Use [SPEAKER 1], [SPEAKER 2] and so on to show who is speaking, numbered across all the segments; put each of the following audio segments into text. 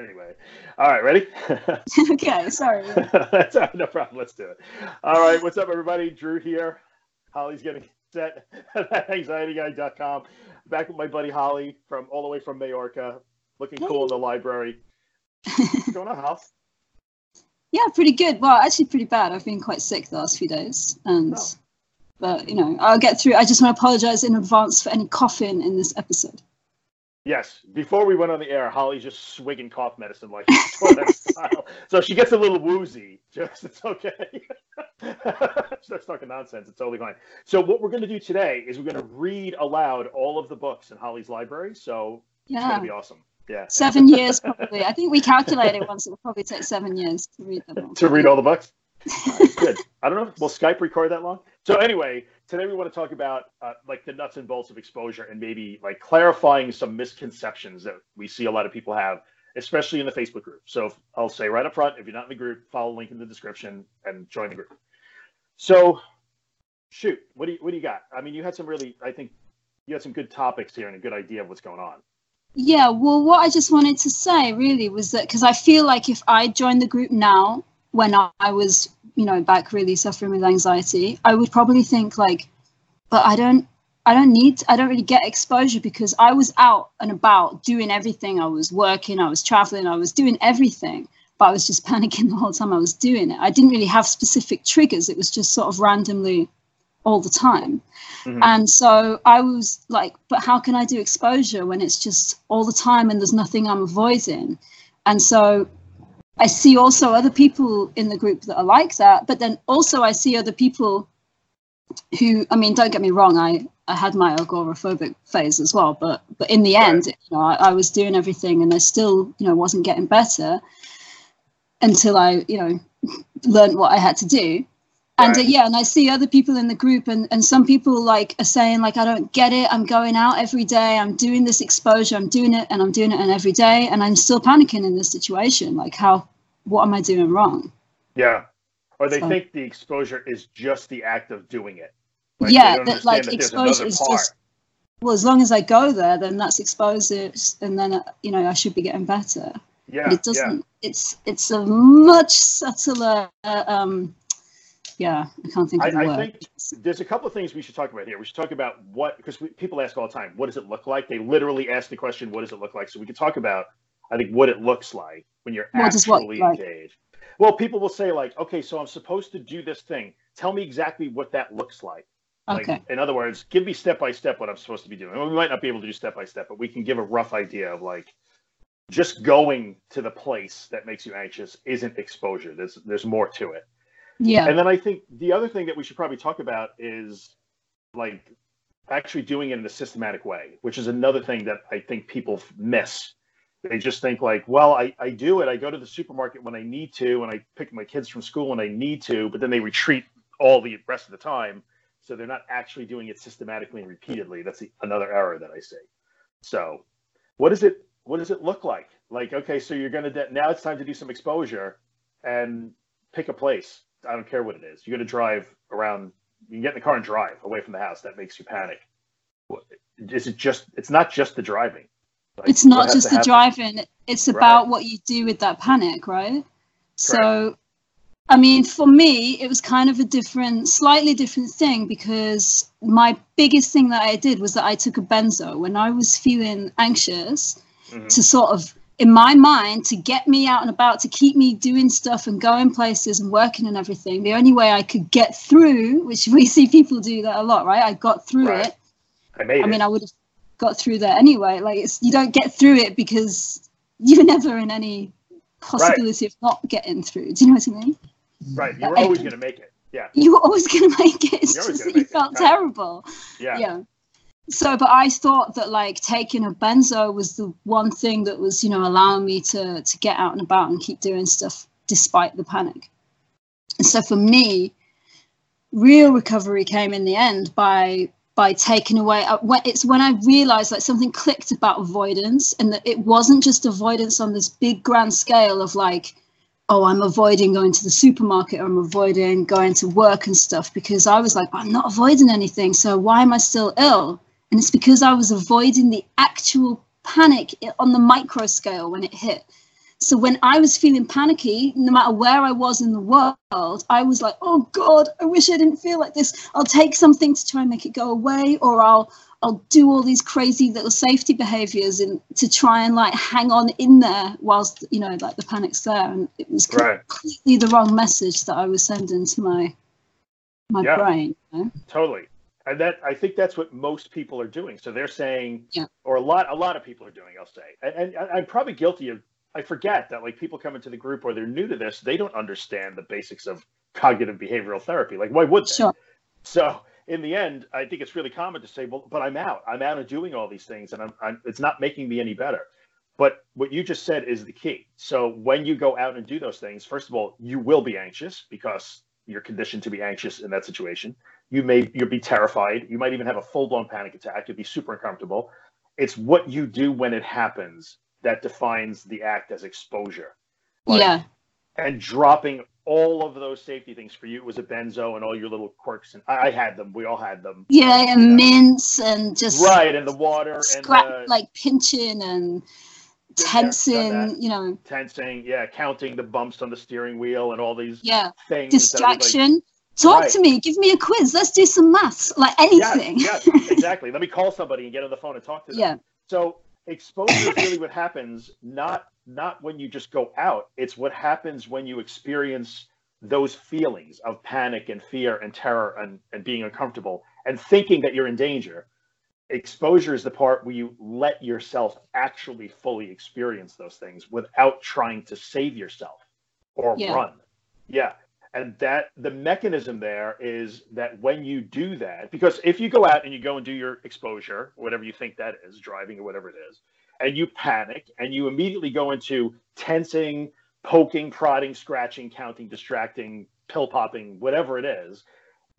[SPEAKER 1] anyway, all right, ready?
[SPEAKER 2] okay, sorry.
[SPEAKER 1] That's all right, no problem. Let's do it. All right, what's up, everybody? Drew here. Holly's getting set at anxietyguy.com. Back with my buddy Holly from all the way from Majorca, looking cool in the library. What's going on, Hal?
[SPEAKER 2] Yeah, pretty good. Well, actually, pretty bad. I've been quite sick the last few days, and
[SPEAKER 1] Oh.
[SPEAKER 2] but you know, I'll get through. I just want to apologize in advance for any coughing in this episode.
[SPEAKER 1] Yes. Before we went on the air, Holly's just swigging cough medicine like. So she gets a little woozy. Just it's okay. Starts talking nonsense. It's totally fine. So what we're going to do today is we're going to read aloud all of the books in Holly's library. So it's going to be awesome. Yeah.
[SPEAKER 2] seven years probably. I think we calculated once. It will probably take seven years to read them. all.
[SPEAKER 1] to read all the books. Right, good. I don't know. Will Skype record that long? So anyway, today we want to talk about uh, like the nuts and bolts of exposure and maybe like clarifying some misconceptions that we see a lot of people have, especially in the Facebook group. So I'll say right up front, if you're not in the group, follow the link in the description and join the group. So, shoot, what do you what do you got? I mean, you had some really, I think, you had some good topics here and a good idea of what's going on.
[SPEAKER 2] Yeah, well, what I just wanted to say really was that because I feel like if I joined the group now, when I, was, you know, back really suffering with anxiety, I would probably think like, but I don't, I don't need, I don't really get exposure because I was out and about doing everything. I was working, I was traveling, I was doing everything, but I was just panicking the whole time I was doing it. I didn't really have specific triggers. It was just sort of randomly all the time.
[SPEAKER 1] Mhm.
[SPEAKER 2] And so I was like, but how can I do exposure when it's just all the time and there's nothing I'm avoiding? And so I see also other people in the group that are like that, but then also I see other people who, I mean, don't get me wrong, I, I had my agoraphobic phase as well, but but in the end, you know, I, I was doing everything and I still, you know, wasn't getting better until I, you know, learned what I had to do. And uh, yeah and i see other people in the group and, and some people like are saying like i don't get it. I'm going out every day. I'm doing this exposure. I'm doing it and i'm doing it and every day. And i'm still panicking in this situation like how what am i doing wrong
[SPEAKER 1] Yeah. Or they
[SPEAKER 2] So-
[SPEAKER 1] think the exposure is just the act of doing it. Like,
[SPEAKER 2] yeah that like
[SPEAKER 1] that
[SPEAKER 2] exposure is
[SPEAKER 1] part.
[SPEAKER 2] just well as long as i go there then that's exposure and then uh, you know i should be getting better
[SPEAKER 1] Yeah,
[SPEAKER 2] but it doesn't it's it's a much subtler uh, um yeah i can't think of the
[SPEAKER 1] I, I
[SPEAKER 2] word
[SPEAKER 1] think there's a couple of things we should talk about here. We should talk about what because people ask all the time, what does it look like? They literally ask the question, what does it look like? So we could talk about, I think, what it looks like when you're
[SPEAKER 2] What what
[SPEAKER 1] actually
[SPEAKER 2] look like?
[SPEAKER 1] engaged. Well, people will say like, okay, so I'm supposed to do this thing. Tell me exactly what that looks like. Like,
[SPEAKER 2] okay
[SPEAKER 1] in other words, give me step by step what I'm supposed to be doing. Well, we might not be able to do step by step, but we can give a rough idea of like just going to the place that makes you anxious isn't exposure. There's there's more to it.
[SPEAKER 2] yeah
[SPEAKER 1] And then I think the other thing that we should probably talk about is like actually doing it in a systematic way, which is another thing that I think people miss. They just think like, well, I, I do it. I go to the supermarket when I need to, and I pick my kids from school when I need to, but then they retreat all the rest of the time. So they're not actually doing it systematically and repeatedly. That's the, another error that I see. So what does it what does it look like? Like, okay, so you're gonna de- now it's time to do some exposure and pick a place. I don't care what it is. You're gonna drive around. You can get in the car and drive away from the house. That makes you panic. is it just? It's not just the driving. Like,
[SPEAKER 2] it's not just the
[SPEAKER 1] happen?
[SPEAKER 2] driving it's
[SPEAKER 1] Right.
[SPEAKER 2] about what you do with that panic right so i mean for me it was kind of a different slightly different thing because my biggest thing that i did was that i took a benzo when i was feeling anxious
[SPEAKER 1] Mhm.
[SPEAKER 2] to sort of in my mind to get me out and about to keep me doing stuff and going places and working and everything the only way i could get through which we see people do that a lot right i got through
[SPEAKER 1] Right.
[SPEAKER 2] it
[SPEAKER 1] I made
[SPEAKER 2] I
[SPEAKER 1] it.
[SPEAKER 2] mean, I would have got through that anyway. Like, it's you don't get through it because you're never in any possibility of not getting through. Do you know what I mean?
[SPEAKER 1] right. You're always gonna make it. Yeah.
[SPEAKER 2] You were always going to make it. It's
[SPEAKER 1] You're
[SPEAKER 2] just that you
[SPEAKER 1] it,
[SPEAKER 2] felt
[SPEAKER 1] right.
[SPEAKER 2] terrible.
[SPEAKER 1] Yeah.
[SPEAKER 2] Yeah. So, but I thought that like taking a benzo was the one thing that was, you know, allowing me to to get out and about and keep doing stuff despite the panic. And so for me, real recovery came in the end by by taking away uh, it's when i realized like something clicked about avoidance and that it wasn't just avoidance on this big grand scale of like oh i'm avoiding going to the supermarket or i'm avoiding going to work and stuff because i was like i'm not avoiding anything. So why am i still ill? And it's because i was avoiding the actual panic on the micro scale when it hit So when I was feeling panicky, no matter where I was in the world, I was like, "Oh God, I wish I didn't feel like this." I'll take something to try and make it go away, or I'll I'll do all these crazy little safety behaviors and to try and like hang on in there whilst you know like the panic's there. And it was
[SPEAKER 1] Right.
[SPEAKER 2] completely the wrong message that I was sending to my my
[SPEAKER 1] Yeah.
[SPEAKER 2] brain. You know?
[SPEAKER 1] Totally. And that I think that's what most people are doing. So they're saying,
[SPEAKER 2] Yeah.
[SPEAKER 1] or a lot, a lot of people are doing. I'll say, and, and I'm probably guilty of. I forget that like people come into the group or they're new to this, they don't understand the basics of cognitive behavioral therapy. Like, why would they?
[SPEAKER 2] Sure.
[SPEAKER 1] So in the end, I think it's really common to say, well, but I'm out. I'm out of doing all these things, and I'm, I'm it's not making me any better. But what you just said is the key. So when you go out and do those things, first of all, you will be anxious because you're conditioned to be anxious in that situation. You may you'll be terrified. You might even have a full-blown panic attack. You'll be super uncomfortable. It's what you do when it happens that defines the act as exposure. Like,
[SPEAKER 2] yeah.
[SPEAKER 1] and dropping all of those safety things for you it was a benzo and all your little quirks and I, I had them we all had them
[SPEAKER 2] Yeah,
[SPEAKER 1] You
[SPEAKER 2] and
[SPEAKER 1] know.
[SPEAKER 2] mints and just
[SPEAKER 1] right and the water and
[SPEAKER 2] scrap
[SPEAKER 1] the
[SPEAKER 2] like pinching and
[SPEAKER 1] Been there, done
[SPEAKER 2] tensing,
[SPEAKER 1] that.
[SPEAKER 2] you know,
[SPEAKER 1] tensing yeah counting the bumps on the steering wheel and all these
[SPEAKER 2] yeah,
[SPEAKER 1] things
[SPEAKER 2] distraction. Talk
[SPEAKER 1] Right.
[SPEAKER 2] to me, give me a quiz. Let's do some maths, like anything.
[SPEAKER 1] yes, yes exactly let me call somebody and get on the phone and talk to them
[SPEAKER 2] yeah,
[SPEAKER 1] so exposure is really what happens not not when you just go out. It's what happens when you experience those feelings of panic and fear and terror and, and being uncomfortable and thinking that you're in danger. Exposure is the part where you let yourself actually fully experience those things without trying to save yourself or
[SPEAKER 2] Yeah.
[SPEAKER 1] run. Yeah and that the mechanism there is that when you do that because if you go out and you go and do your exposure whatever you think that is driving or whatever it is and you panic and you immediately go into tensing poking prodding scratching counting distracting pill popping whatever it is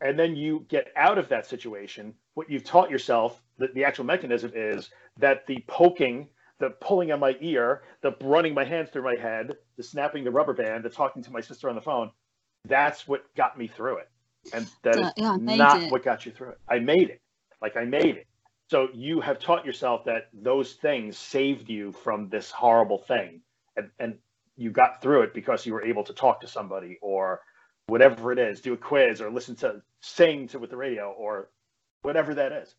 [SPEAKER 1] and then you get out of that situation what you've taught yourself the, the actual mechanism is that the poking the pulling on my ear the running my hands through my head the snapping the rubber band the talking to my sister on the phone that's what got me through it. And that is
[SPEAKER 2] Uh, yeah,
[SPEAKER 1] not
[SPEAKER 2] it.
[SPEAKER 1] what got you through it. I made it. Like i made it. So you have taught yourself that those things saved you from this horrible thing. And, and you got through it because you were able to talk to somebody or whatever it is do a quiz or listen to sing to with the radio or whatever that is.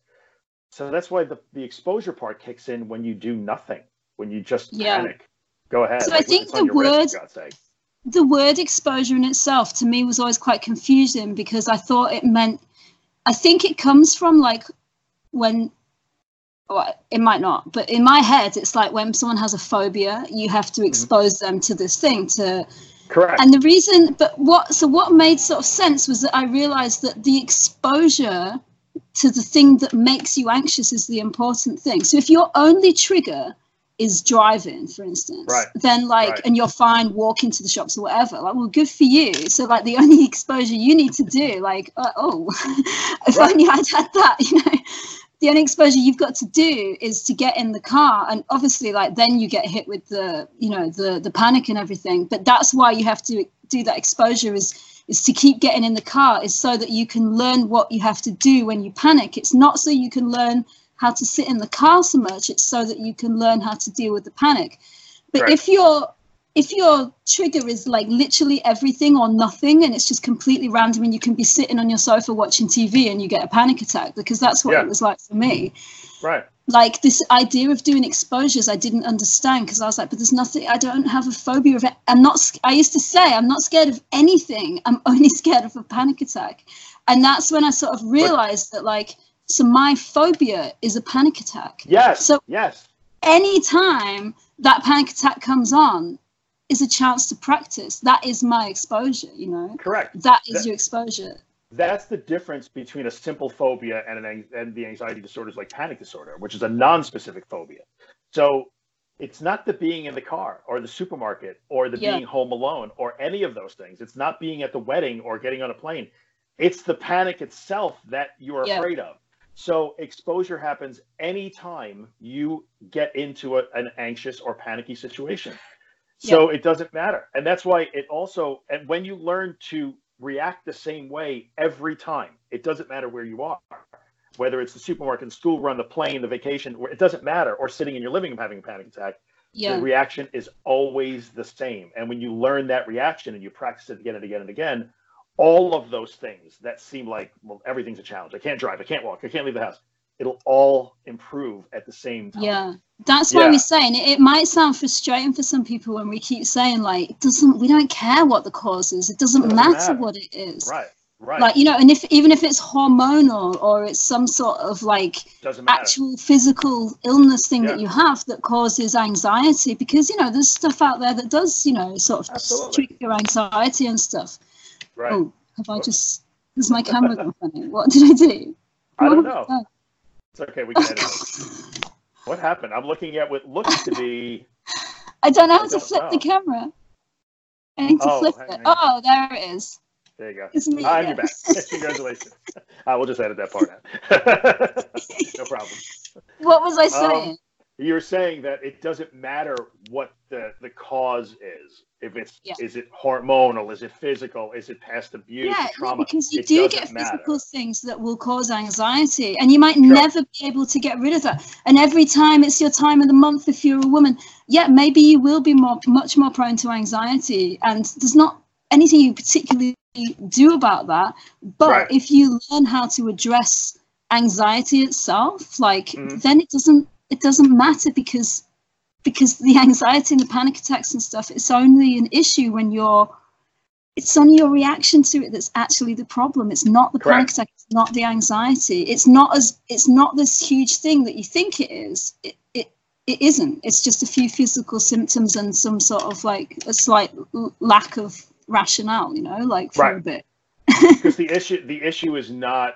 [SPEAKER 1] So that's why the, the exposure part kicks in when you do nothing when you just
[SPEAKER 2] Yeah.
[SPEAKER 1] panic. Go ahead.
[SPEAKER 2] So I think the word-
[SPEAKER 1] for God's sake.
[SPEAKER 2] The word exposure in itself to me was always quite confusing because I thought it meant. I think it comes from like when. Well, it might not, but in my head, it's like when someone has a phobia, you have
[SPEAKER 1] Mm-hmm.
[SPEAKER 2] to expose them to this thing to
[SPEAKER 1] correct
[SPEAKER 2] and the reason but what so what made sort of sense was that i realized that the exposure to the thing that makes you anxious is the important thing so if your only trigger is driving for instance
[SPEAKER 1] Right.
[SPEAKER 2] then like
[SPEAKER 1] Right.
[SPEAKER 2] and you're fine walking to the shops or whatever like well good for you so like the only exposure you need to do like uh, oh if
[SPEAKER 1] Right.
[SPEAKER 2] only i'd had that you know the only exposure you've got to do is to get in the car and obviously like then you get hit with the you know the the panic and everything but that's why you have to do that exposure is is to keep getting in the car is so that you can learn what you have to do when you panic it's not so you can learn how to sit in the car so much it's so that you can learn how to deal with the panic. But
[SPEAKER 1] Right.
[SPEAKER 2] if your if your trigger is like literally everything or nothing and it's just completely random and you can be sitting on your sofa watching tv and you get a panic attack because that's what
[SPEAKER 1] Yeah.
[SPEAKER 2] it was like for me.
[SPEAKER 1] Right.
[SPEAKER 2] Like this idea of doing exposures i didn't understand because i was like but there's nothing i don't have a phobia of it. I'm not i used to say i'm not scared of anything. I'm only scared of a panic attack. And that's when i sort of realized that like so my phobia is a panic attack
[SPEAKER 1] yes
[SPEAKER 2] So-
[SPEAKER 1] yes
[SPEAKER 2] anytime that panic attack comes on is a chance to practice that is my exposure you know
[SPEAKER 1] correct
[SPEAKER 2] that is
[SPEAKER 1] That-
[SPEAKER 2] your exposure
[SPEAKER 1] that's the difference between a simple phobia and an and the anxiety disorders like panic disorder, which is a non-specific phobia. So it's not the being in the car or the supermarket or the
[SPEAKER 2] Yeah.
[SPEAKER 1] being home alone or any of those things. It's not being at the wedding or getting on a plane. It's the panic itself that you're
[SPEAKER 2] Yeah.
[SPEAKER 1] afraid of. So exposure happens anytime you get into a, an anxious or panicky situation. So it doesn't matter. And that's why it also, and when you learn to react the same way every time, it doesn't matter where you are, whether it's the supermarket, the school run, the plane, the vacation, it doesn't matter, or sitting in your living room having a panic attack.
[SPEAKER 2] Yeah.
[SPEAKER 1] The reaction is always the same. And when you learn that reaction and you practice it again and again and again, all of those things that seem like, well, everything's a challenge. I can't drive. I can't walk. I can't leave the house. It'll all improve at the same time.
[SPEAKER 2] Yeah. That's why
[SPEAKER 1] Yeah.
[SPEAKER 2] we're saying it, it might sound frustrating for some people when we keep saying like it doesn't we don't care what the cause is. It doesn't,
[SPEAKER 1] Doesn't
[SPEAKER 2] matter,
[SPEAKER 1] matter.
[SPEAKER 2] what it is.
[SPEAKER 1] Right. Right.
[SPEAKER 2] Like, you know, and if even if it's hormonal or it's some sort of like actual physical illness thing that you have that causes anxiety because you know there's stuff out there that does you know sort of
[SPEAKER 1] Absolutely.
[SPEAKER 2] trigger anxiety and stuff
[SPEAKER 1] right.
[SPEAKER 2] oh have i just has my camera gone funny what did i do
[SPEAKER 1] I don't know. It's okay. We can edit it. What happened? I'm looking at what looks to be.
[SPEAKER 2] i don't know how to flip the camera i need to
[SPEAKER 1] Oh,
[SPEAKER 2] flip it oh there it is
[SPEAKER 1] There you go.
[SPEAKER 2] it's me
[SPEAKER 1] Ah, you're back. Congratulations. Uh, we'll just edit that part out. no problem.
[SPEAKER 2] what was i
[SPEAKER 1] Um,
[SPEAKER 2] saying
[SPEAKER 1] You were saying that it doesn't matter what the, the cause is. If it's
[SPEAKER 2] Yeah.
[SPEAKER 1] is it hormonal, is it physical, is it past abuse,
[SPEAKER 2] yeah, yeah,
[SPEAKER 1] trauma?
[SPEAKER 2] because you
[SPEAKER 1] It
[SPEAKER 2] do get
[SPEAKER 1] matter.
[SPEAKER 2] physical things that will cause anxiety, and you might
[SPEAKER 1] Sure.
[SPEAKER 2] never be able to get rid of that. And every time it's your time of the month, if you're a woman, yeah, maybe you will be more, much more prone to anxiety, and there's not anything you particularly do about that. But
[SPEAKER 1] Right.
[SPEAKER 2] if you learn how to address anxiety itself, like
[SPEAKER 1] Mhm.
[SPEAKER 2] then it doesn't it doesn't matter because because the anxiety and the panic attacks and stuff, it's only an issue when you're it's only your reaction to it that's actually the problem. It's not the panic
[SPEAKER 1] Correct.
[SPEAKER 2] attack. It's not the anxiety. It's not as it's not this huge thing that you think it is. It it, it isn't. It's just a few physical symptoms and some sort of like a slight l- lack of rationale. You know, like for a bit.
[SPEAKER 1] because the issue the issue is not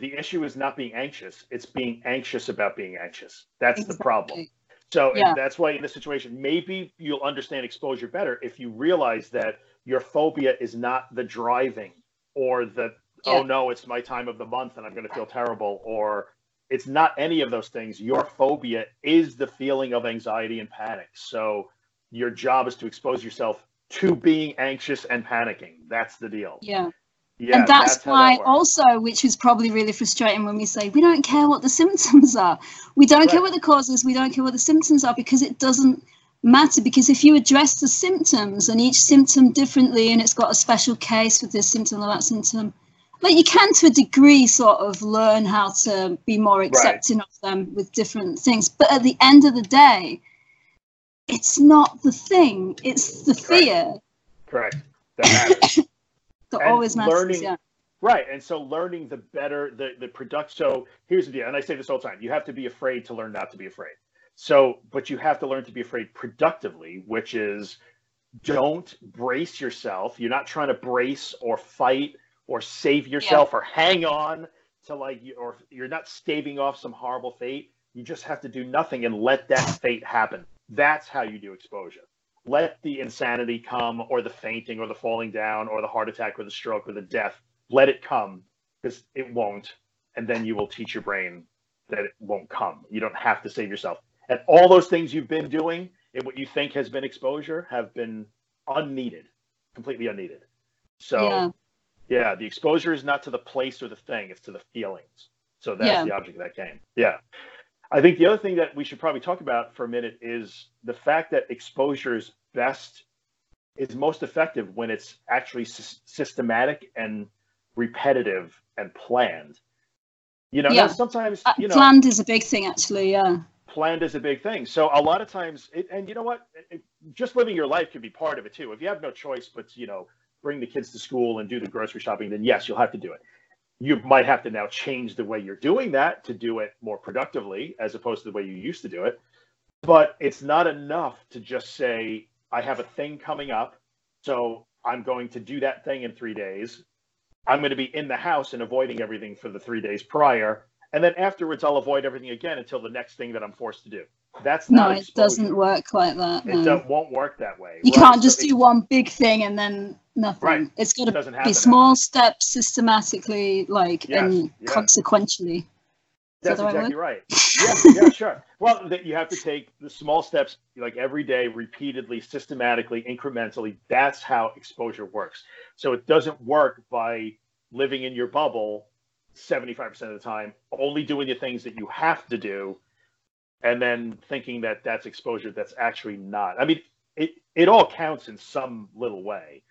[SPEAKER 1] the issue is not being anxious it's being anxious about being anxious. That's the problem. So
[SPEAKER 2] Yeah.
[SPEAKER 1] that's why in this situation maybe you'll understand exposure better if you realize that your phobia is not the driving or the oh
[SPEAKER 2] Yeah.
[SPEAKER 1] oh no it's my time of the month and i'm going to feel terrible or it's not any of those things. Your phobia is the feeling of anxiety and panic. So your job is to expose yourself to being anxious and panicking. That's the deal.
[SPEAKER 2] Yeah.
[SPEAKER 1] Yeah,
[SPEAKER 2] and that's,
[SPEAKER 1] how
[SPEAKER 2] why
[SPEAKER 1] that
[SPEAKER 2] also which is probably really frustrating when we say we don't care what the symptoms are. We don't care what the causes we don't care what the symptoms are because it doesn't matter because if you address the symptoms and each symptom differently and it's got a special case with this symptom or that symptom like you can to a degree sort of learn how to be more accepting of them with different things but at the end of the day it's not the thing it's the
[SPEAKER 1] Correct.
[SPEAKER 2] fear.
[SPEAKER 1] Correct. That matters And
[SPEAKER 2] always
[SPEAKER 1] learning-
[SPEAKER 2] yeah.
[SPEAKER 1] Right and so learning the better the the product so here's the deal and i say this all the time you have to be afraid to learn not to be afraid. So but you have to learn to be afraid productively which is don't brace yourself you're not trying to brace or fight or save yourself or hang on to like or you're not staving off some horrible fate you just have to do nothing and let that fate happen. That's how you do exposure let the insanity come or the fainting or the falling down or the heart attack or the stroke or the death let it come because it won't. And then you will teach your brain that it won't come. You don't have to save yourself. And all those things you've been doing and what you think has been exposure have been unneeded completely unneeded. So
[SPEAKER 2] Yeah.
[SPEAKER 1] yeah, the exposure is not to the place or the thing it's to the feelings. So that's
[SPEAKER 2] Yeah.
[SPEAKER 1] the object of that game. Yeah I think the other thing that we should probably talk about for a minute is the fact that exposure is best is most effective when it's actually sys- systematic and repetitive and planned. You know,
[SPEAKER 2] Yeah.
[SPEAKER 1] sometimes
[SPEAKER 2] Uh,
[SPEAKER 1] you know
[SPEAKER 2] planned is a big thing actually yeah
[SPEAKER 1] planned is a big thing. So a lot of times, it, and you know what, it- just living your life can be part of it too. If you have no choice but you know bring the kids to school and do the grocery shopping, then yes, you'll have to do it. You might have to now change the way you're doing that to do it more productively as opposed to the way you used to do it. But it's not enough to just say, I have a thing coming up, so I'm going to do that thing in three days. I'm going to be in the house and avoiding everything for the three days prior. And then afterwards, I'll avoid everything again until the next thing that I'm forced to do. That's
[SPEAKER 2] no it doesn't work like that
[SPEAKER 1] It
[SPEAKER 2] no.
[SPEAKER 1] won't work that way.
[SPEAKER 2] you
[SPEAKER 1] right?
[SPEAKER 2] can't
[SPEAKER 1] So
[SPEAKER 2] just
[SPEAKER 1] it
[SPEAKER 2] do one big thing and then nothing
[SPEAKER 1] Right.
[SPEAKER 2] it's got to
[SPEAKER 1] doesn't
[SPEAKER 2] be small steps systematically like
[SPEAKER 1] Yes,
[SPEAKER 2] and
[SPEAKER 1] yes.
[SPEAKER 2] consequentially
[SPEAKER 1] That's
[SPEAKER 2] right
[SPEAKER 1] exactly right. Yeah, yeah, sure. Well, that you have to take the small steps, like every day, repeatedly, systematically, incrementally. That's how exposure works. So it doesn't work by living in your bubble 75% of the time, only doing the things that you have to do, and then thinking that that's exposure that's actually not. I mean, it it all counts in some little way,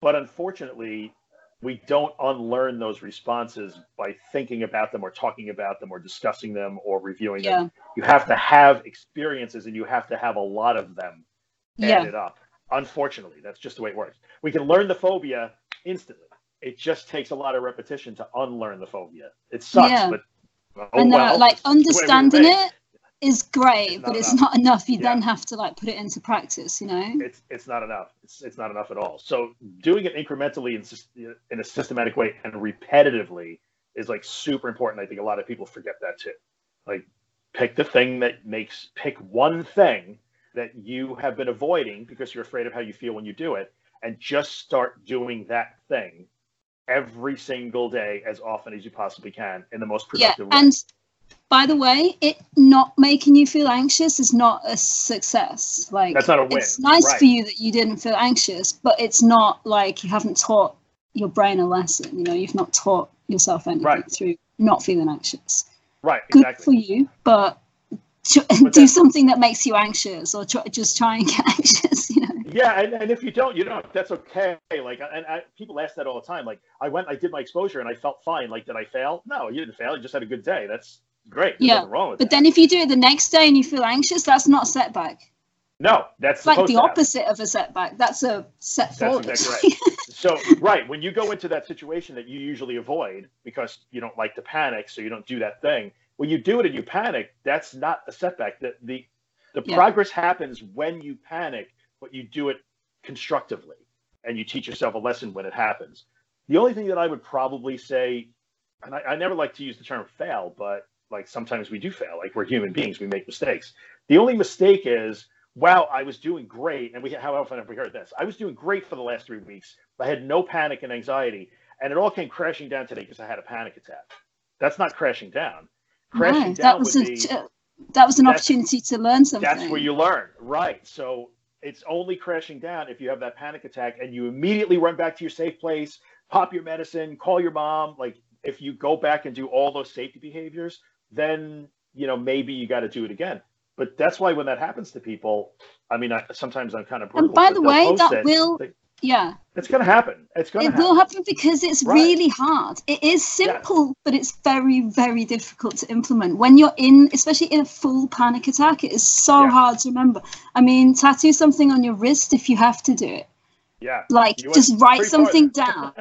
[SPEAKER 1] but unfortunately, we don't unlearn those responses by thinking about them or talking about them or discussing them or reviewing
[SPEAKER 2] Yeah.
[SPEAKER 1] them. You have to have experiences and you have to have a lot of them
[SPEAKER 2] Yeah.
[SPEAKER 1] added up. Unfortunately, that's just the way it works. We can learn the phobia instantly. It just takes a lot of repetition to unlearn the phobia. It sucks,
[SPEAKER 2] Yeah.
[SPEAKER 1] but oh
[SPEAKER 2] and uh,
[SPEAKER 1] well.
[SPEAKER 2] like
[SPEAKER 1] It's the way we
[SPEAKER 2] understanding it is great, but it's
[SPEAKER 1] enough.
[SPEAKER 2] not enough. You
[SPEAKER 1] Yeah.
[SPEAKER 2] then have to like put it into practice, you know?
[SPEAKER 1] it's it's not enough. It's it's not enough at all. So doing it incrementally and in a systematic way and repetitively is like super important. I think a lot of people forget that too. Like pick the thing that makes pick one thing that you have been avoiding because you're afraid of how you feel when you do it and just start doing that thing every single day as often as you possibly can in the most
[SPEAKER 2] Yeah.
[SPEAKER 1] productive way.
[SPEAKER 2] And by the way, it not making you feel anxious is not a success. Like
[SPEAKER 1] That's not a win,
[SPEAKER 2] It's nice
[SPEAKER 1] right.
[SPEAKER 2] for you that you didn't feel anxious, but it's not like you haven't taught your brain a lesson. You know, you've not taught yourself anything
[SPEAKER 1] Right.
[SPEAKER 2] through not feeling anxious.
[SPEAKER 1] right,
[SPEAKER 2] Good for you, but, tr-
[SPEAKER 1] But
[SPEAKER 2] do something that makes you anxious, or try, just try and get anxious. You know.
[SPEAKER 1] Yeah, and, and if you don't, you don't. That's okay. Like, and I, people ask that all the time. Like, I went, I did my exposure, and I felt fine. Like, did I fail? No, you didn't fail. You just had a good day. That's great. There's
[SPEAKER 2] Yeah,
[SPEAKER 1] nothing wrong with
[SPEAKER 2] But
[SPEAKER 1] that.
[SPEAKER 2] then if you do it the next day and you feel anxious, that's not a setback.
[SPEAKER 1] no, that's
[SPEAKER 2] like the
[SPEAKER 1] happen.
[SPEAKER 2] opposite of a setback. That's a set forward.
[SPEAKER 1] exactly So, right when you go into that situation that you usually avoid because you don't like to panic, so you don't do that thing. When you do it and you panic, that's not a setback. The the, the
[SPEAKER 2] Yeah.
[SPEAKER 1] progress happens when you panic, but you do it constructively, and you teach yourself a lesson when it happens. The only thing that I would probably say, and I, I never like to use the term fail, but like sometimes we do fail. Like we're human beings, we make mistakes. The only mistake is, wow, I was doing great. And we, how often have we heard this? I was doing great for the last three weeks. I had no panic and anxiety, and it all came crashing down today because I had a panic attack. That's not crashing down. Crashing
[SPEAKER 2] No,
[SPEAKER 1] down
[SPEAKER 2] that was
[SPEAKER 1] would
[SPEAKER 2] a,
[SPEAKER 1] be
[SPEAKER 2] that was an opportunity to learn something.
[SPEAKER 1] that's where you learn, right? So it's only crashing down if you have that panic attack and you immediately run back to your safe place, pop your medicine, call your mom. Like if you go back and do all those safety behaviors, then you know maybe you got to do it again. But that's why when that happens to people, I mean, I, sometimes I'm kind of brutal.
[SPEAKER 2] and by the way, that
[SPEAKER 1] it.
[SPEAKER 2] will,
[SPEAKER 1] They-
[SPEAKER 2] yeah,
[SPEAKER 1] It's going to happen. It's going to
[SPEAKER 2] it
[SPEAKER 1] happen.
[SPEAKER 2] will happen because it's
[SPEAKER 1] Right.
[SPEAKER 2] really hard. It is simple, but it's very, very difficult to implement. When you're in, especially in a full panic attack, it is so
[SPEAKER 1] Yeah.
[SPEAKER 2] hard to remember. I mean, tattoo something on your wrist if you have to do it.
[SPEAKER 1] Yeah.
[SPEAKER 2] Like,
[SPEAKER 1] You
[SPEAKER 2] just write something down.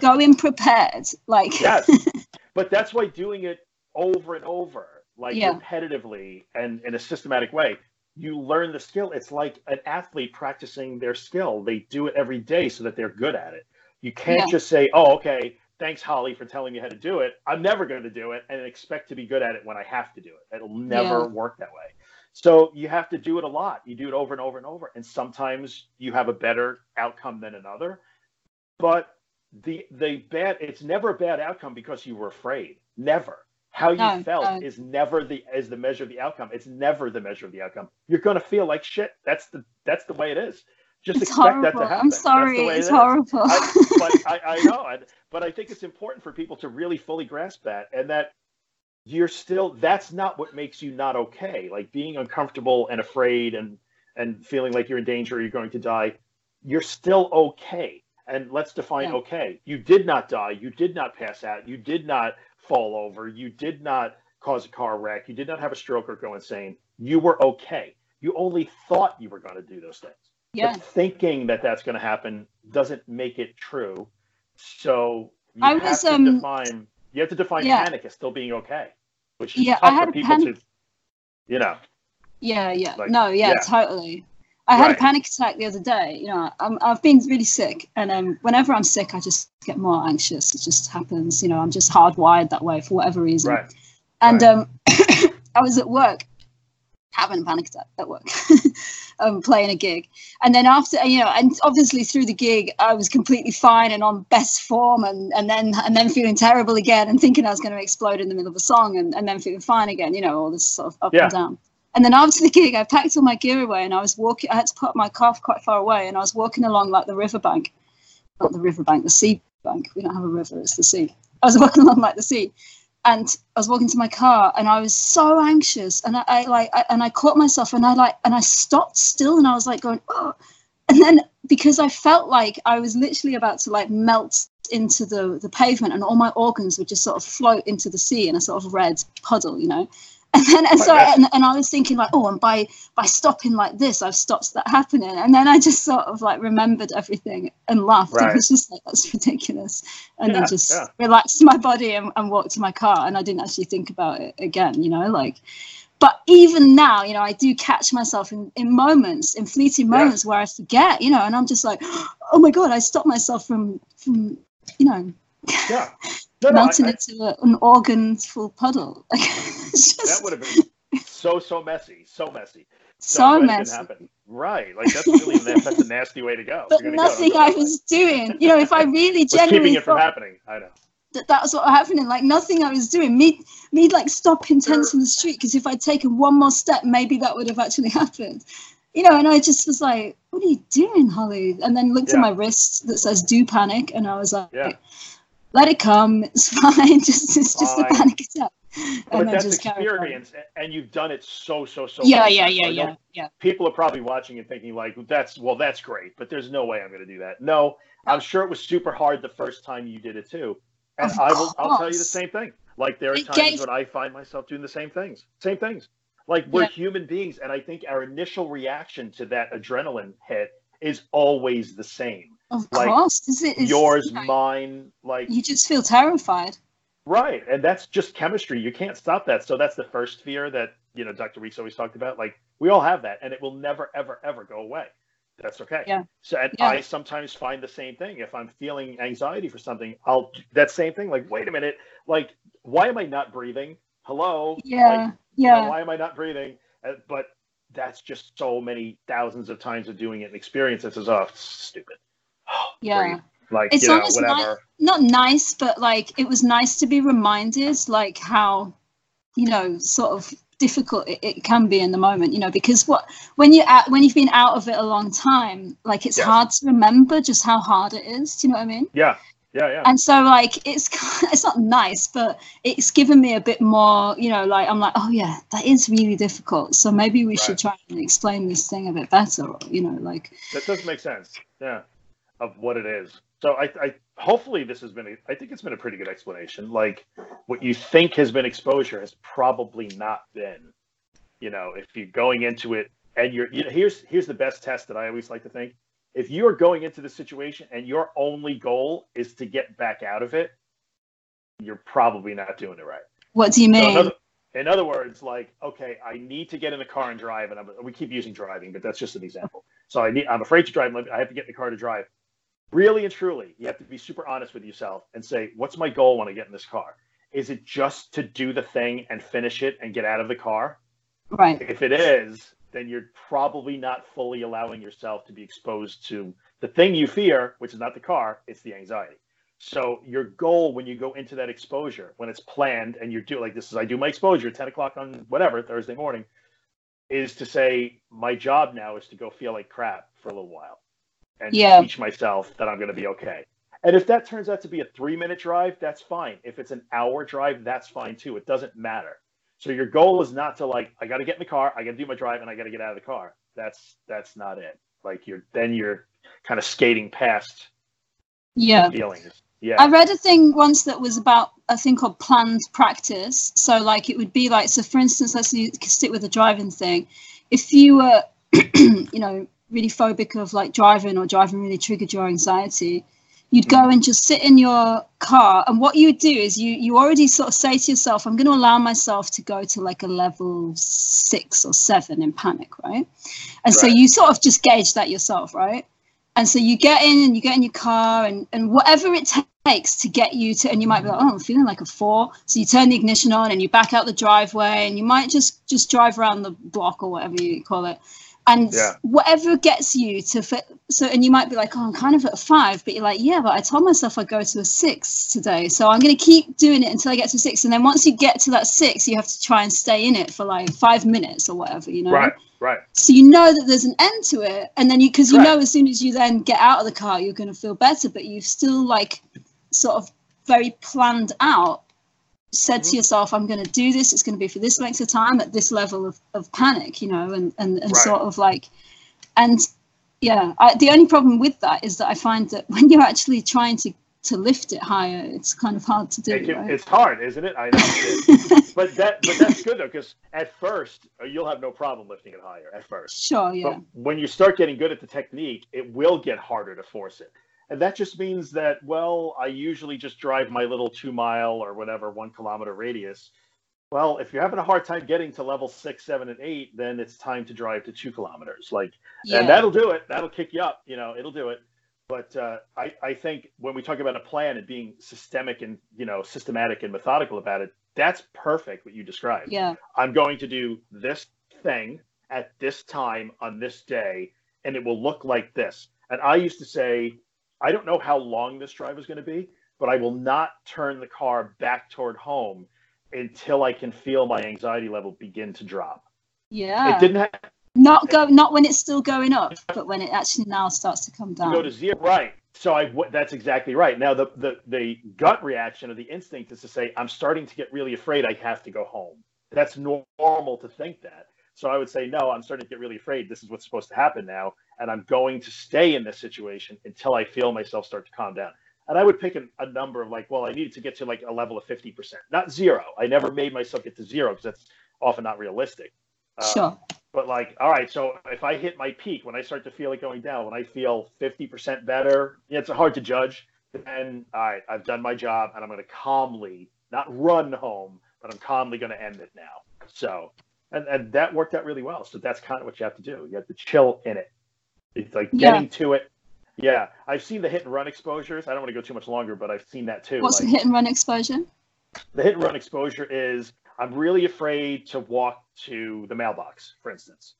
[SPEAKER 2] Go in prepared. Like,
[SPEAKER 1] Yes. but that's why doing it over and over, like
[SPEAKER 2] Yeah.
[SPEAKER 1] repetitively and in a systematic way, you learn the skill. It's like an athlete practicing their skill. They do it every day so that they're good at it. You can't
[SPEAKER 2] Yeah.
[SPEAKER 1] just say, oh, okay, thanks, Holly, for telling me how to do it. I'm never going to do it and expect to be good at it when I have to do it. It'll never
[SPEAKER 2] Yeah.
[SPEAKER 1] work that way. So you have to do it a lot. You do it over and over and over. And sometimes you have a better outcome than another. But the the bad it's never a bad outcome because you were afraid. Never. How you
[SPEAKER 2] No,
[SPEAKER 1] felt
[SPEAKER 2] no.
[SPEAKER 1] is never the is the measure of the outcome. It's never the measure of the outcome. You're gonna feel like shit. That's the that's the way it is. Just
[SPEAKER 2] it's
[SPEAKER 1] expect
[SPEAKER 2] horrible.
[SPEAKER 1] that to happen.
[SPEAKER 2] I'm sorry,
[SPEAKER 1] way it
[SPEAKER 2] it's horrible.
[SPEAKER 1] I, but I, I know, but I think it's important for people to really fully grasp that, and that you're still. That's not what makes you not okay. Like being uncomfortable and afraid, and and feeling like you're in danger, or you're going to die. You're still okay. And let's define
[SPEAKER 2] Yeah.
[SPEAKER 1] okay. You did not die. You did not pass out. You did not fall over. You did not cause a car wreck. You did not have a stroke or go insane. You were okay. You only thought you were going to do those things.
[SPEAKER 2] yeah.
[SPEAKER 1] But thinking that that's going to happen doesn't make it true. So you
[SPEAKER 2] I
[SPEAKER 1] have
[SPEAKER 2] was,
[SPEAKER 1] to
[SPEAKER 2] um,
[SPEAKER 1] define. You have to define
[SPEAKER 2] yeah.
[SPEAKER 1] panic as still being okay, which is
[SPEAKER 2] Yeah,
[SPEAKER 1] tough
[SPEAKER 2] I had
[SPEAKER 1] for people
[SPEAKER 2] panic-
[SPEAKER 1] to. You know,
[SPEAKER 2] Yeah, yeah.
[SPEAKER 1] Like,
[SPEAKER 2] no, yeah,
[SPEAKER 1] yeah.
[SPEAKER 2] totally. I had
[SPEAKER 1] Right.
[SPEAKER 2] a panic attack the other day. You know, I'm, I've been really sick, and um, whenever I'm sick, I just get more anxious. It just happens. You know, I'm just hardwired that way for whatever reason.
[SPEAKER 1] right?
[SPEAKER 2] And
[SPEAKER 1] right.
[SPEAKER 2] um, I was at work having a panic attack at work, um, playing a gig. And then after, you know, and obviously through the gig, I was completely fine and on best form, and, and then and then feeling terrible again, and thinking I was going to explode in the middle of a song, and, and then feeling fine again. You know, all this sort of up
[SPEAKER 1] Yeah.
[SPEAKER 2] and down. And then after the gig, I packed all my gear away, and I was walking. I had to put my car quite far away, and I was walking along like the riverbank, not the riverbank, the sea bank. We don't have a river; it's the sea. I was walking along like the sea, and I was walking to my car and I was so anxious and I, I like I, and I caught myself and I like and I stopped still and I was like going oh and then because I felt like I was literally about to like melt into the the pavement and all my organs would just sort of float into the sea in a sort of red puddle you know and then and so and, and I was thinking like, oh, and by by stopping like this, I've stopped that happening. And then I just sort of like remembered everything and laughed. Right. It was just like that's ridiculous. And yeah, then just yeah. relaxed my body and, and walked to my car. And I didn't actually think about it again, you know, like but even now, you know, I do catch myself in, in moments, in fleeting moments yeah. where I forget, you know, and I'm just like, oh my god, I stopped myself from from, you know,
[SPEAKER 1] yeah.
[SPEAKER 2] no, melting no, I, into a, an organ-full puddle.
[SPEAKER 1] just... That would have been so so messy, so messy.
[SPEAKER 2] So, so messy.
[SPEAKER 1] Right, like that's really that's a nasty way to go.
[SPEAKER 2] But nothing go, I was doing, you know, if I really genuinely
[SPEAKER 1] keeping it from happening. I know
[SPEAKER 2] that that's what happening. Like nothing I was doing. Me, me, like stopping tense in the street because if I'd taken one more step, maybe that would have actually happened. You know, and I just was like, "What are you doing, Holly?" And then looked yeah. at my wrist that says "Do panic," and I was like, yeah let it come. It's fine. just it's just fine. a panic attack.
[SPEAKER 1] But that's experience, and you've done it so so so.
[SPEAKER 2] Yeah, yeah, yeah, yeah, yeah.
[SPEAKER 1] People are probably watching and thinking like, "That's well, that's great," but there's no way I'm going to do that. No, I'm sure it was super hard the first time you did it too, and of I will. Course. I'll tell you the same thing. Like there are times gave... when I find myself doing the same things, same things. Like we're yeah. human beings, and I think our initial reaction to that adrenaline hit is always the same.
[SPEAKER 2] Of like, course, is it is,
[SPEAKER 1] yours, you know, mine? Like
[SPEAKER 2] you just feel terrified.
[SPEAKER 1] Right, and that's just chemistry. You can't stop that. So that's the first fear that you know Dr. Weekes always talked about. Like we all have that, and it will never, ever, ever go away. That's okay.
[SPEAKER 2] Yeah.
[SPEAKER 1] So and
[SPEAKER 2] yeah.
[SPEAKER 1] I sometimes find the same thing. If I'm feeling anxiety for something, I'll that same thing. Like, wait a minute. Like, why am I not breathing? Hello.
[SPEAKER 2] Yeah.
[SPEAKER 1] Like,
[SPEAKER 2] yeah.
[SPEAKER 1] You know, why am I not breathing? Uh, but that's just so many thousands of times of doing it and experience. It says, oh, stupid.
[SPEAKER 2] yeah.
[SPEAKER 1] Like it's you know, whatever.
[SPEAKER 2] Ni- not nice, but like it was nice to be reminded, like how, you know, sort of difficult it, it can be in the moment. You know, because what when you at when you've been out of it a long time, like it's hard to remember just how hard it is. Do you know what I mean?
[SPEAKER 1] Yeah. Yeah, yeah.
[SPEAKER 2] And so like it's it's not nice, but it's given me a bit more, you know, like I'm like, oh yeah, that is really difficult. So maybe we right. should try and explain this thing a bit better, you know, like
[SPEAKER 1] that does make sense. Yeah of what it is. So I, I hopefully this has been a, I think it's been a pretty good explanation. Like what you think has been exposure has probably not been. You know, if you're going into it and you're you know, here's here's the best test that I always like to think. If you are going into the situation and your only goal is to get back out of it, you're probably not doing it right.
[SPEAKER 2] What do you mean?
[SPEAKER 1] So in, other, in, other, words, like, okay, I need to get in the car and drive, and I'm, we keep using driving, but that's just an example. So I need, I'm afraid to drive. I have to get in the car to drive really and truly, you have to be super honest with yourself and say, what's my goal when I get in this car? Is it just to do the thing and finish it and get out of the car?
[SPEAKER 2] Right.
[SPEAKER 1] If it is, then you're probably not fully allowing yourself to be exposed to the thing you fear, which is not the car, it's the anxiety. So your goal when you go into that exposure, when it's planned and you do like this is I do my exposure 10 o'clock on whatever, Thursday morning, is to say, my job now is to go feel like crap for a little while and yeah. teach myself that I'm going to be okay. And if that turns out to be a three minute drive, that's fine. If it's an hour drive, that's fine too. It doesn't matter. So your goal is not to like, I got to get in the car, I got to do my drive, and I got to get out of the car. That's that's not it. Like you're then you're kind of skating past
[SPEAKER 2] yeah
[SPEAKER 1] feelings. Yeah.
[SPEAKER 2] I read a thing once that was about a thing called planned practice. So like it would be like so for instance, let's stick with the driving thing. If you were you know really phobic of like driving or driving really triggered your anxiety, you'd go mm. and just sit in your car and what you do is you you already sort of say to yourself i'm going to allow myself to go to like a level six or seven in panic right? And right. so you sort of just gauge that yourself right? And so you get in and you get in your car and and whatever it takes to get you to and you might be like oh i'm feeling like a four. So you turn the ignition on and you back out the driveway and you might just just drive around the block or whatever you call it and yeah. whatever gets you to fit so and you might be like oh i'm kind of at a five but you're like yeah but i told myself i'd go to a six today so i'm going to keep doing it until i get to six and then once you get to that six you have to try and stay in it for like five minutes or whatever you know
[SPEAKER 1] right right
[SPEAKER 2] so you know that there's an end to it and then you because you right. know as soon as you then get out of the car you're going to feel better but you've still like sort of very planned out said
[SPEAKER 1] Mhm.
[SPEAKER 2] to yourself, I'm going to do this, it's going to be for this length of time at this level of, of panic, you know, and, and, and
[SPEAKER 1] Right.
[SPEAKER 2] sort of like, and yeah, I, the only problem with that is that I find that when you're actually trying to, to lift it higher, it's kind of hard to do.
[SPEAKER 1] It can-
[SPEAKER 2] right?
[SPEAKER 1] It's hard, isn't it? I know. but that but that's good though, because at first uh, you'll have no problem lifting it higher at first.
[SPEAKER 2] sure, yeah.
[SPEAKER 1] But when you start getting good at the technique, it will get harder to force it. And that just means that, well, I usually just drive my little two mile or whatever, one kilometer radius. Well, if you're having a hard time getting to level six, seven, and eight, then it's time to drive to two kilometers. Like,
[SPEAKER 2] yeah.
[SPEAKER 1] and that'll do it. That'll kick you up. You know, it'll do it. But uh, I, I think when we talk about a plan and being systemic and you know systematic and methodical about it, that's perfect. What you described.
[SPEAKER 2] yeah.
[SPEAKER 1] I'm going to do this thing at this time on this day, and it will look like this. And I used to say, I don't know how long this drive is going to be, but I will not turn the car back toward home until I can feel my anxiety level begin to drop.
[SPEAKER 2] Yeah.
[SPEAKER 1] It didn't have
[SPEAKER 2] not go not when it's still going up, but when it actually now starts to come
[SPEAKER 1] to go
[SPEAKER 2] down.
[SPEAKER 1] to zero. Right. So I w- that's exactly right. Now the, the the gut reaction or the instinct is to say I'm starting to get really afraid. I have to go home. That's normal to think that. So I would say no. I'm starting to get really afraid. This is what's supposed to happen now, and I'm going to stay in this situation until I feel myself start to calm down. And I would pick a, a number of like, well, I needed to get to like a level of 50%, not zero. I never made myself get to zero because that's often not realistic. Uh,
[SPEAKER 2] Sure.
[SPEAKER 1] but like, all right, so if I hit my peak, when I start to feel it going down, when I feel 50% better, yeah, it's hard to judge. Then, all right, I've done my job and I'm going to calmly, not run home, but I'm calmly going to end it now. So, and, and that worked out really well. So that's kind of what you have to do. You have to chill in it. It's like
[SPEAKER 2] Yeah.
[SPEAKER 1] getting to it. Yeah. I've seen the hit and run exposures. I don't want to go too much longer, but I've seen that too.
[SPEAKER 2] What's
[SPEAKER 1] Like-
[SPEAKER 2] the hit and run exposure?
[SPEAKER 1] the hit and run exposure is I'm really afraid to walk to the mailbox, for instance,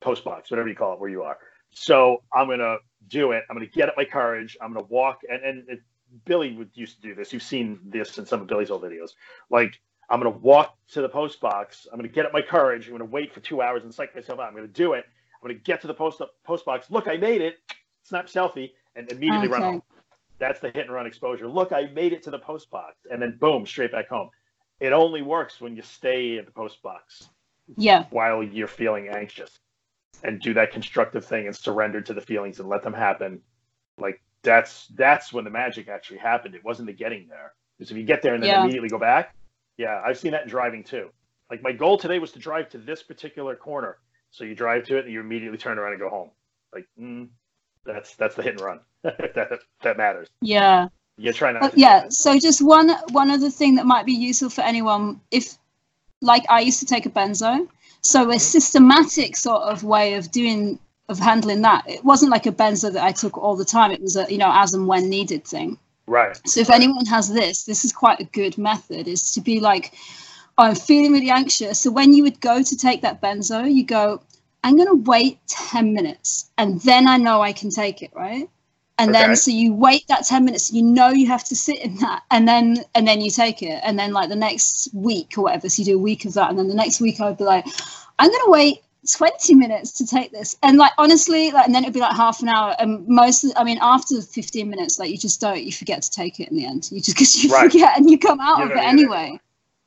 [SPEAKER 1] post box, whatever you call it, where you are. So I'm gonna do it. I'm gonna get up my courage. I'm gonna walk, and and it, Billy would used to do this. You've seen this in some of Billy's old videos. Like I'm gonna walk to the post box. I'm gonna get up my courage. I'm gonna wait for two hours and psych myself out. I'm gonna do it. I'm gonna get to the post post box. Look, I made it. Snap selfie and immediately oh, run
[SPEAKER 2] Okay.
[SPEAKER 1] home. That's the hit and run exposure. Look, I made it to the post box, and then boom, straight back home. It only works when you stay at the post box
[SPEAKER 2] Yeah.
[SPEAKER 1] while you're feeling anxious, and do that constructive thing and surrender to the feelings and let them happen. Like that's that's when the magic actually happened. It wasn't the getting there. Because if you get there and then
[SPEAKER 2] Yeah.
[SPEAKER 1] immediately go back, yeah, I've seen that in driving too. Like my goal today was to drive to this particular corner. So you drive to it and you immediately turn around and go home. Like mm, that's that's the hit and run. that that matters.
[SPEAKER 2] Yeah.
[SPEAKER 1] You try not.
[SPEAKER 2] But
[SPEAKER 1] to
[SPEAKER 2] yeah, so just one one other thing that might be useful for anyone if like I used to take a benzo. So a systematic sort of way of doing of handling that. It wasn't like a benzo that I took all the time. It was a you know as and when needed thing.
[SPEAKER 1] Right.
[SPEAKER 2] So if anyone has this, this is quite a good method is to be like, oh, I'm feeling really anxious. So when you would go to take that benzo, you go, I'm going to wait 10 minutes and then I know I can take it, right? And
[SPEAKER 1] Okay.
[SPEAKER 2] then so you wait that 10 minutes, you know you have to sit in that and then and then you take it. And then like the next week or whatever, so you do a week of that. And then the next week I would be like, I'm gonna wait 20 minutes to take this. And like honestly, like and then it'd be like half an hour. And most I mean after 15 minutes, like you just don't, you forget to take it in the end. You just because you
[SPEAKER 1] Right.
[SPEAKER 2] forget and you come out
[SPEAKER 1] You
[SPEAKER 2] of it
[SPEAKER 1] it
[SPEAKER 2] anyway.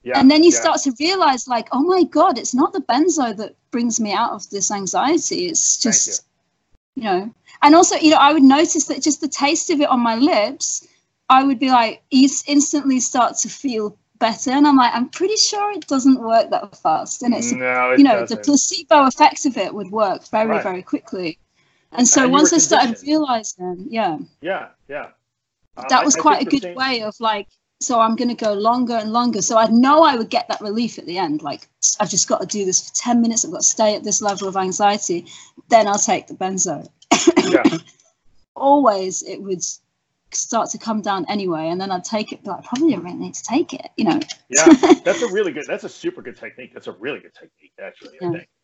[SPEAKER 1] Yeah.
[SPEAKER 2] and then you
[SPEAKER 1] yeah.
[SPEAKER 2] start to realize like, oh my God, it's not the benzo that brings me out of this anxiety. It's just you know and also you know i would notice that just the taste of it on my lips i would be like instantly start to feel better. And i'm like i'm pretty sure it doesn't work that fast. And it's
[SPEAKER 1] no, it
[SPEAKER 2] you know the
[SPEAKER 1] doesn't.
[SPEAKER 2] placebo effect of it would work very
[SPEAKER 1] Right.
[SPEAKER 2] very quickly. And so
[SPEAKER 1] And
[SPEAKER 2] once i started realizing yeah.
[SPEAKER 1] Yeah, yeah. Uh,
[SPEAKER 2] that was
[SPEAKER 1] I
[SPEAKER 2] quite a good
[SPEAKER 1] same-
[SPEAKER 2] way of like so i'm going to go longer and longer. So i know i would get that relief at the end like i've just got to do this for 10 minutes i've got to stay at this level of anxiety then i'll take the benzo.
[SPEAKER 1] Yeah,
[SPEAKER 2] always it would start to come down anyway and then i'd take it but i probably don't really need to take it you know
[SPEAKER 1] yeah. That's a really good. That's a super good technique. That's a really good technique, actually. I think.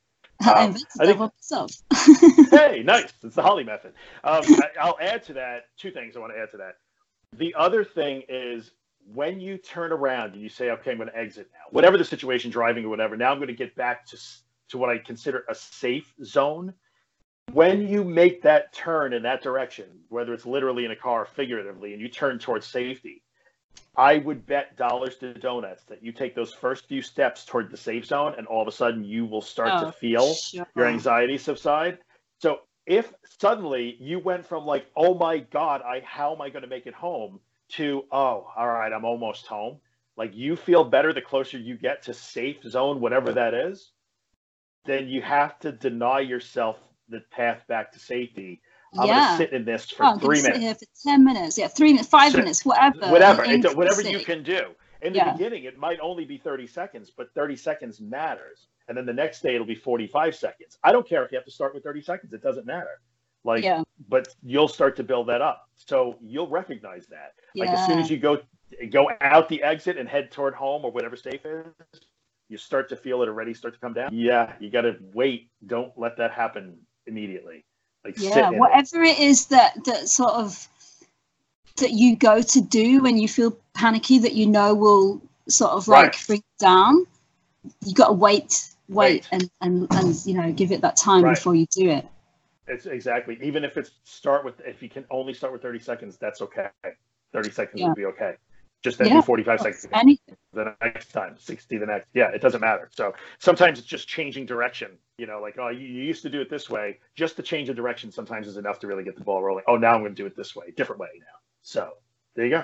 [SPEAKER 1] Um, I think-
[SPEAKER 2] myself
[SPEAKER 1] hey, nice. It's the Holly method. Um, I, I'll add to that two things I want to add to that. The other thing is when you turn around and you say, okay, I'm going to exit now, whatever the situation, driving or whatever, now I'm going to get back to, to what I consider a safe zone. When you make that turn in that direction, whether it's literally in a car or figuratively, and you turn towards safety, I would bet dollars to donuts that you take those first few steps toward the safe zone, and all of a sudden you will start
[SPEAKER 2] Oh,
[SPEAKER 1] to feel
[SPEAKER 2] sure.
[SPEAKER 1] your anxiety subside. So if suddenly you went from like, oh my god, I how am I going to make it home to oh, all right, I'm almost home. Like you feel better the closer you get to safe zone, whatever that is. Then you have to deny yourself the path back to safety. I'm
[SPEAKER 2] yeah.
[SPEAKER 1] gonna sit in this for
[SPEAKER 2] Oh,
[SPEAKER 1] three minutes
[SPEAKER 2] here for ten minutes. Yeah, three minutes, five minutes, whatever.
[SPEAKER 1] whatever whatever you can do in the
[SPEAKER 2] Yeah.
[SPEAKER 1] beginning it might only be 30 seconds but 30 seconds matters and then the next day it'll be 45 seconds i don't care if you have to start with 30 seconds it doesn't matter like
[SPEAKER 2] Yeah.
[SPEAKER 1] but you'll start to build that up so you'll recognize that like as soon as you go go out the exit and head toward home or whatever safe is you start to feel it already start to come down yeah you got to wait don't let that happen immediately like
[SPEAKER 2] yeah
[SPEAKER 1] in it.
[SPEAKER 2] whatever it is that that sort of that you go to do when you feel panicky that you know will sort of like
[SPEAKER 1] Right.
[SPEAKER 2] bring you down you got to wait wait
[SPEAKER 1] Wait.
[SPEAKER 2] and, and and you know give it that time
[SPEAKER 1] Right.
[SPEAKER 2] before you do it
[SPEAKER 1] It's exactly. Even if it's start with, if you can only start with 30 seconds, that's okay. 30 seconds
[SPEAKER 2] Yeah.
[SPEAKER 1] would be okay. Just then
[SPEAKER 2] Yeah.
[SPEAKER 1] do 45 seconds
[SPEAKER 2] anything
[SPEAKER 1] the next time, 60 the next. Yeah, it doesn't matter. So sometimes it's just changing direction. You know, like, oh, you, you used to do it this way. Just the change of direction sometimes is enough to really get the ball rolling. Oh, now I'm going to do it this way, different way now. So there you go.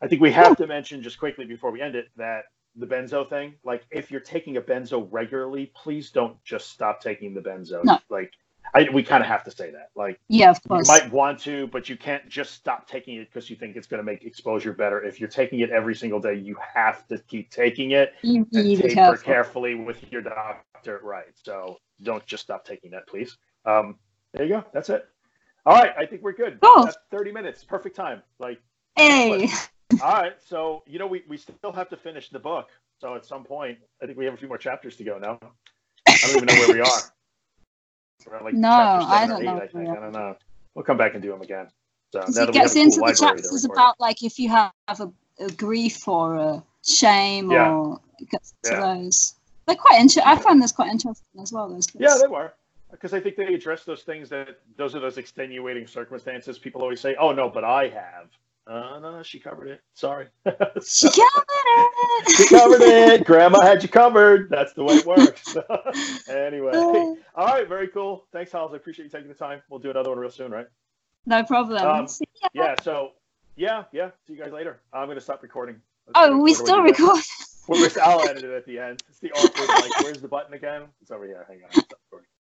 [SPEAKER 1] I think we have to mention just quickly before we end it that the benzo thing, like if you're taking a benzo regularly, please don't just stop taking the benzo.
[SPEAKER 2] No.
[SPEAKER 1] Like I, we kind of have to say that. Like
[SPEAKER 2] yeah of course.
[SPEAKER 1] you might want to, but you can't just stop taking it because you think it's going to make exposure better. If you're taking it every single day, you have to keep taking it
[SPEAKER 2] you
[SPEAKER 1] and
[SPEAKER 2] need to
[SPEAKER 1] taper
[SPEAKER 2] careful
[SPEAKER 1] carefully with your doctor. Right. So don't just stop taking that, please. Um, there you go. That's it. All right. I think we're good.
[SPEAKER 2] Cool.
[SPEAKER 1] That's 30 minutes. Perfect time. Like,
[SPEAKER 2] hey
[SPEAKER 1] all right. So, you know, we, we still have to finish the book. So at some point, I think we have a few more chapters to go now. I don't even know where we are. We're like
[SPEAKER 2] No, I don't know
[SPEAKER 1] eight, I think. I don't know. We'll come back and do them again. So now
[SPEAKER 2] Because
[SPEAKER 1] that
[SPEAKER 2] it gets
[SPEAKER 1] a cool
[SPEAKER 2] into the chapters about like if you have a, a grief or a shame
[SPEAKER 1] Yeah.
[SPEAKER 2] or it gets to
[SPEAKER 1] Yeah.
[SPEAKER 2] those. They're quite interesting. I find this quite interesting as well. Those bits.
[SPEAKER 1] Yeah, they were. Because I think they address those things that those are those extenuating circumstances. People always say, "Oh no, but I have." Uh, no, no, she covered it. Sorry,
[SPEAKER 2] she covered it.
[SPEAKER 1] she covered it. Grandma had you covered. That's the way it works. anyway, all right, very cool. Thanks, Hals. I appreciate you taking the time. We'll do another one real soon, right?
[SPEAKER 2] no problem.
[SPEAKER 1] Um, Yeah. So, yeah, yeah. See you guys later. I'm gonna stop recording. Let's
[SPEAKER 2] Oh, we
[SPEAKER 1] where do I
[SPEAKER 2] still record.
[SPEAKER 1] Well, we're- I'll edit it at the end. It's the awkward, like, where's the button again? It's over here. Hang on.